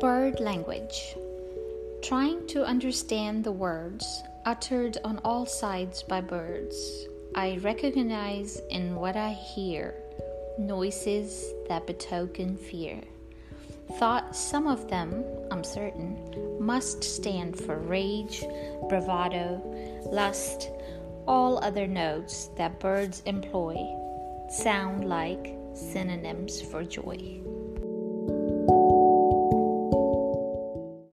Bird language. Trying to understand the words uttered on all sides by birds, I recognize in what I hear noises that betoken fear. Thought some of them, I'm certain, must stand for rage, bravado, lust, all other notes that birds employ sound like synonyms for joy.